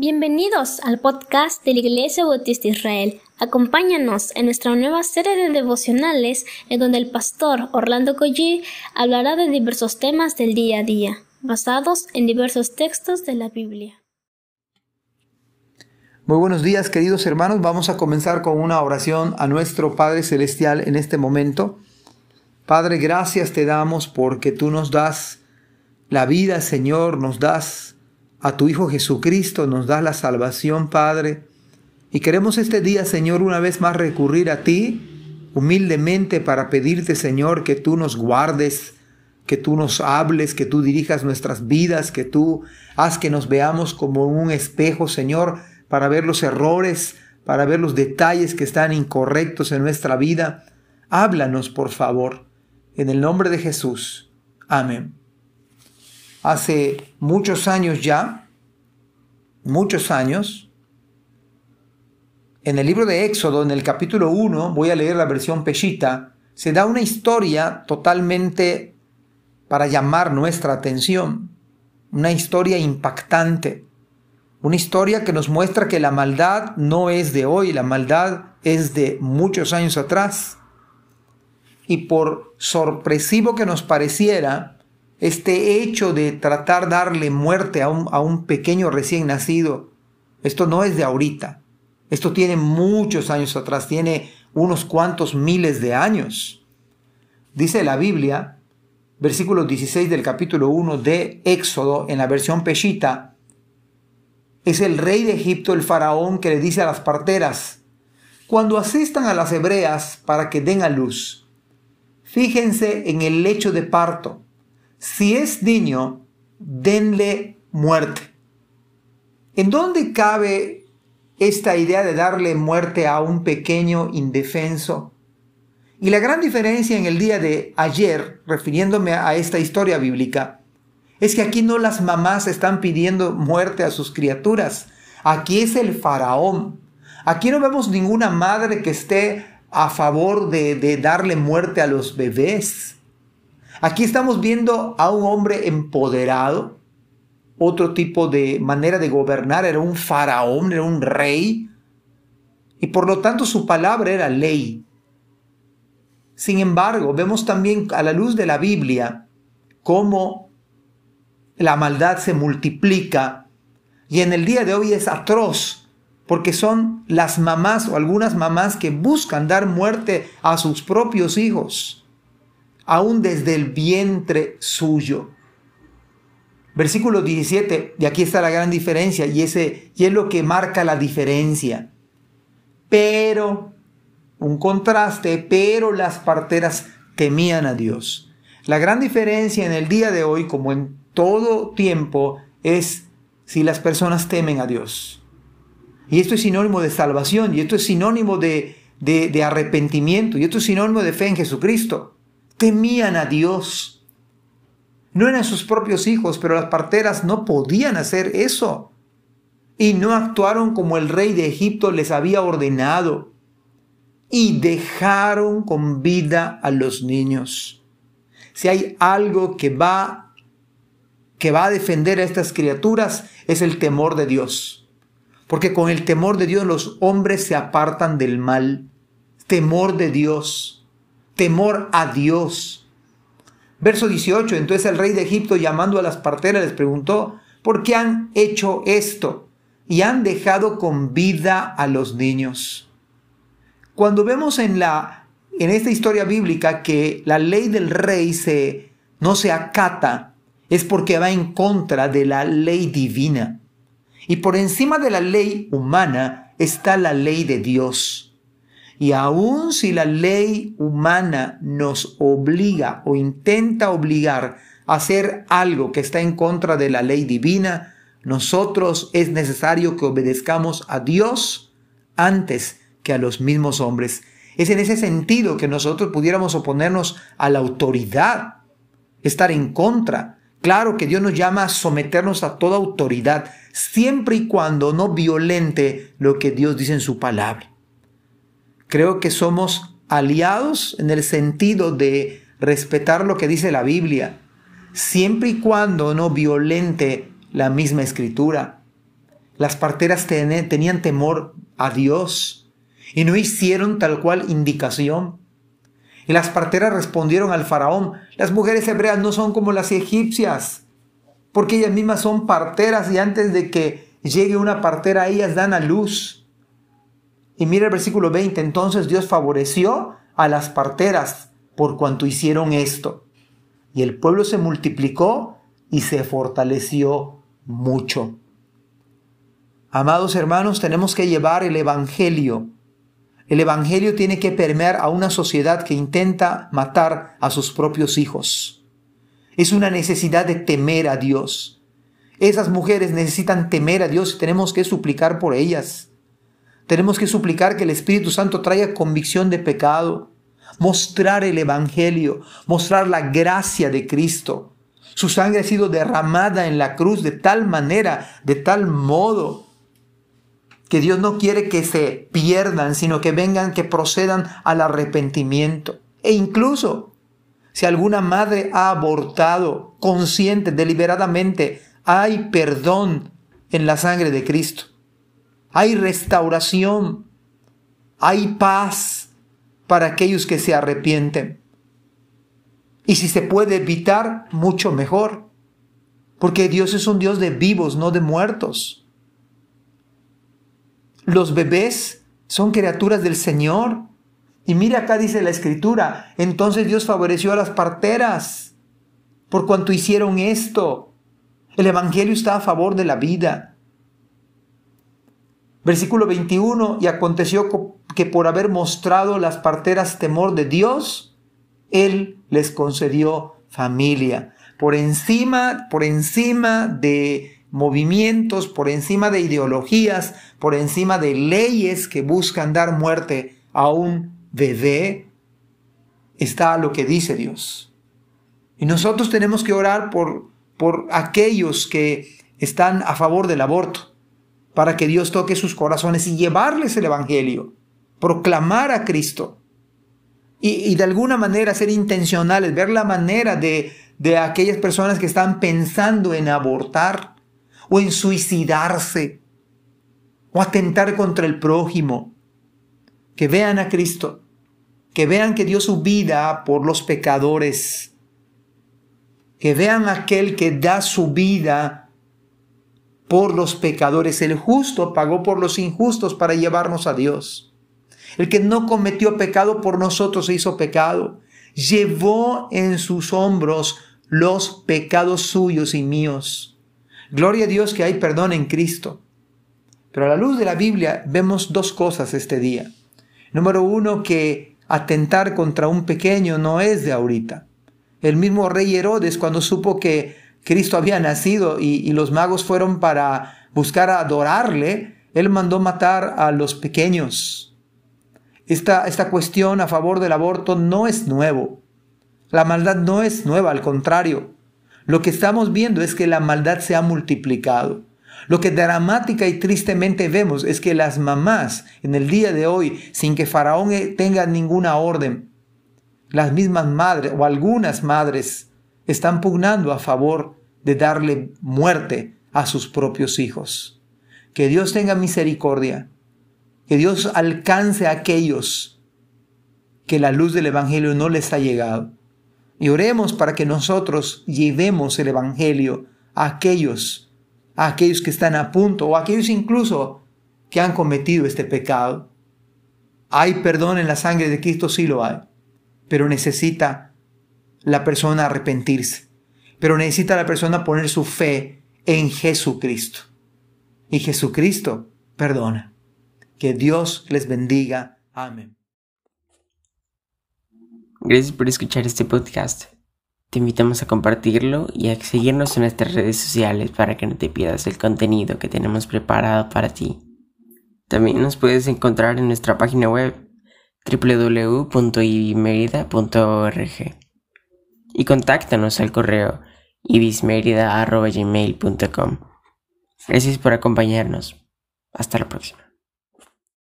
Bienvenidos al podcast de la Iglesia Bautista Israel. Acompáñanos en nuestra nueva serie de devocionales en donde el pastor Orlando Collie hablará de diversos temas del día a día, basados en diversos textos de la Biblia. Muy buenos días queridos hermanos, vamos a comenzar con una oración a nuestro Padre Celestial en este momento. Padre, gracias te damos porque tú nos das la vida, Señor, nos das a tu Hijo Jesucristo, nos das la salvación, Padre. Y queremos este día, Señor, una vez más recurrir a ti humildemente para pedirte, Señor, que tú nos guardes, que tú nos hables, que tú dirijas nuestras vidas, que tú haz que nos veamos como un espejo, Señor, para ver los errores, para ver los detalles que están incorrectos en nuestra vida. Háblanos, por favor, en el nombre de Jesús. Amén hace muchos años ya, muchos años, en el libro de Éxodo, en el capítulo 1, voy a leer la versión peshita, se da una historia totalmente para llamar nuestra atención, una historia impactante, una historia que nos muestra que la maldad no es de hoy, la maldad es de muchos años atrás. Y por sorpresivo que nos pareciera, este hecho de tratar darle muerte a un, a un pequeño recién nacido, esto no es de ahorita. Esto tiene muchos años atrás, tiene unos cuantos miles de años. Dice la Biblia, versículo 16 del capítulo 1 de Éxodo, en la versión Peshita, es el rey de Egipto, el faraón, que le dice a las parteras, cuando asistan a las hebreas para que den a luz, fíjense en el lecho de parto si es niño, denle muerte. ¿En dónde cabe esta idea de darle muerte a un pequeño indefenso? Y la gran diferencia en el día de ayer, refiriéndome a esta historia bíblica, es que aquí no las mamás están pidiendo muerte a sus criaturas. Aquí es el faraón. Aquí no vemos ninguna madre que esté a favor de, de darle muerte a los bebés. Aquí estamos viendo a un hombre empoderado, otro tipo de manera de gobernar, era un faraón, era un rey, y por lo tanto su palabra era ley. Sin embargo, vemos también a la luz de la Biblia cómo la maldad se multiplica y en el día de hoy es atroz, porque son las mamás o algunas mamás que buscan dar muerte a sus propios hijos aún desde el vientre suyo. Versículo 17, y aquí está la gran diferencia, y, ese, y es lo que marca la diferencia. Pero, un contraste, pero las parteras temían a Dios. La gran diferencia en el día de hoy, como en todo tiempo, es si las personas temen a Dios. Y esto es sinónimo de salvación, y esto es sinónimo de, de, de arrepentimiento, y esto es sinónimo de fe en Jesucristo temían a Dios. No eran sus propios hijos, pero las parteras no podían hacer eso. Y no actuaron como el rey de Egipto les había ordenado. Y dejaron con vida a los niños. Si hay algo que va que va a defender a estas criaturas es el temor de Dios. Porque con el temor de Dios los hombres se apartan del mal. Temor de Dios temor a Dios. Verso 18, entonces el rey de Egipto llamando a las parteras les preguntó, ¿por qué han hecho esto? Y han dejado con vida a los niños. Cuando vemos en, la, en esta historia bíblica que la ley del rey se, no se acata, es porque va en contra de la ley divina. Y por encima de la ley humana está la ley de Dios. Y aun si la ley humana nos obliga o intenta obligar a hacer algo que está en contra de la ley divina, nosotros es necesario que obedezcamos a Dios antes que a los mismos hombres. Es en ese sentido que nosotros pudiéramos oponernos a la autoridad, estar en contra. Claro que Dios nos llama a someternos a toda autoridad, siempre y cuando no violente lo que Dios dice en su palabra. Creo que somos aliados en el sentido de respetar lo que dice la Biblia, siempre y cuando no violente la misma escritura. Las parteras tenían temor a Dios y no hicieron tal cual indicación. Y las parteras respondieron al faraón, las mujeres hebreas no son como las egipcias, porque ellas mismas son parteras y antes de que llegue una partera ellas dan a luz. Y mira el versículo 20, entonces Dios favoreció a las parteras por cuanto hicieron esto. Y el pueblo se multiplicó y se fortaleció mucho. Amados hermanos, tenemos que llevar el Evangelio. El Evangelio tiene que permear a una sociedad que intenta matar a sus propios hijos. Es una necesidad de temer a Dios. Esas mujeres necesitan temer a Dios y tenemos que suplicar por ellas. Tenemos que suplicar que el Espíritu Santo traiga convicción de pecado, mostrar el Evangelio, mostrar la gracia de Cristo. Su sangre ha sido derramada en la cruz de tal manera, de tal modo, que Dios no quiere que se pierdan, sino que vengan, que procedan al arrepentimiento. E incluso, si alguna madre ha abortado consciente, deliberadamente, hay perdón en la sangre de Cristo. Hay restauración. Hay paz para aquellos que se arrepienten. Y si se puede evitar, mucho mejor. Porque Dios es un Dios de vivos, no de muertos. Los bebés son criaturas del Señor. Y mira acá dice la escritura, entonces Dios favoreció a las parteras por cuanto hicieron esto. El Evangelio está a favor de la vida. Versículo 21, y aconteció que por haber mostrado las parteras temor de Dios, Él les concedió familia. Por encima, por encima de movimientos, por encima de ideologías, por encima de leyes que buscan dar muerte a un bebé, está lo que dice Dios. Y nosotros tenemos que orar por, por aquellos que están a favor del aborto, para que Dios toque sus corazones y llevarles el Evangelio, proclamar a Cristo. Y, de alguna manera ser intencionales, ver la manera de, de aquellas personas que están pensando en abortar, o en suicidarse o atentar contra el prójimo. Que vean a Cristo, que vean que dio su vida por los pecadores, que vean a aquel que da su vida por los pecadores. El justo pagó por los injustos para llevarnos a Dios. El que no cometió pecado por nosotros se hizo pecado. Llevó en sus hombros los pecados suyos y míos. Gloria a Dios que hay perdón en Cristo. Pero a la luz de la Biblia vemos dos cosas este día. Número uno, que atentar contra un pequeño no es de ahorita. El mismo rey Herodes, cuando supo que Cristo había nacido y, los magos fueron para buscar adorarle, él mandó matar a los pequeños. Esta, esta cuestión a favor del aborto no es nuevo. La maldad no es nueva, al contrario. Lo que estamos viendo es que la maldad se ha multiplicado. Lo que dramática y tristemente vemos es que las mamás en el día de hoy, sin que Faraón eh, tenga ninguna orden, las mismas madres o algunas madres están pugnando a favor de darle muerte a sus propios hijos. Que Dios tenga misericordia, que Dios alcance a aquellos que la luz del Evangelio no les ha llegado y oremos para que nosotros llevemos el Evangelio a aquellos, a aquellos que están a punto o a aquellos incluso que han cometido este pecado. Hay perdón en la sangre de Cristo, sí lo hay, pero necesita la persona arrepentirse, pero necesita la persona poner su fe en Jesucristo. Y Jesucristo perdona. Que Dios les bendiga. Amén. Gracias por escuchar este podcast. Te invitamos a compartirlo y a seguirnos en nuestras redes sociales para que no te pierdas el contenido que tenemos preparado para ti. También nos puedes encontrar en nuestra página web www.ibismerida.org y contáctanos al correo ibismerida.gmail.com. Gracias por acompañarnos. Hasta la próxima.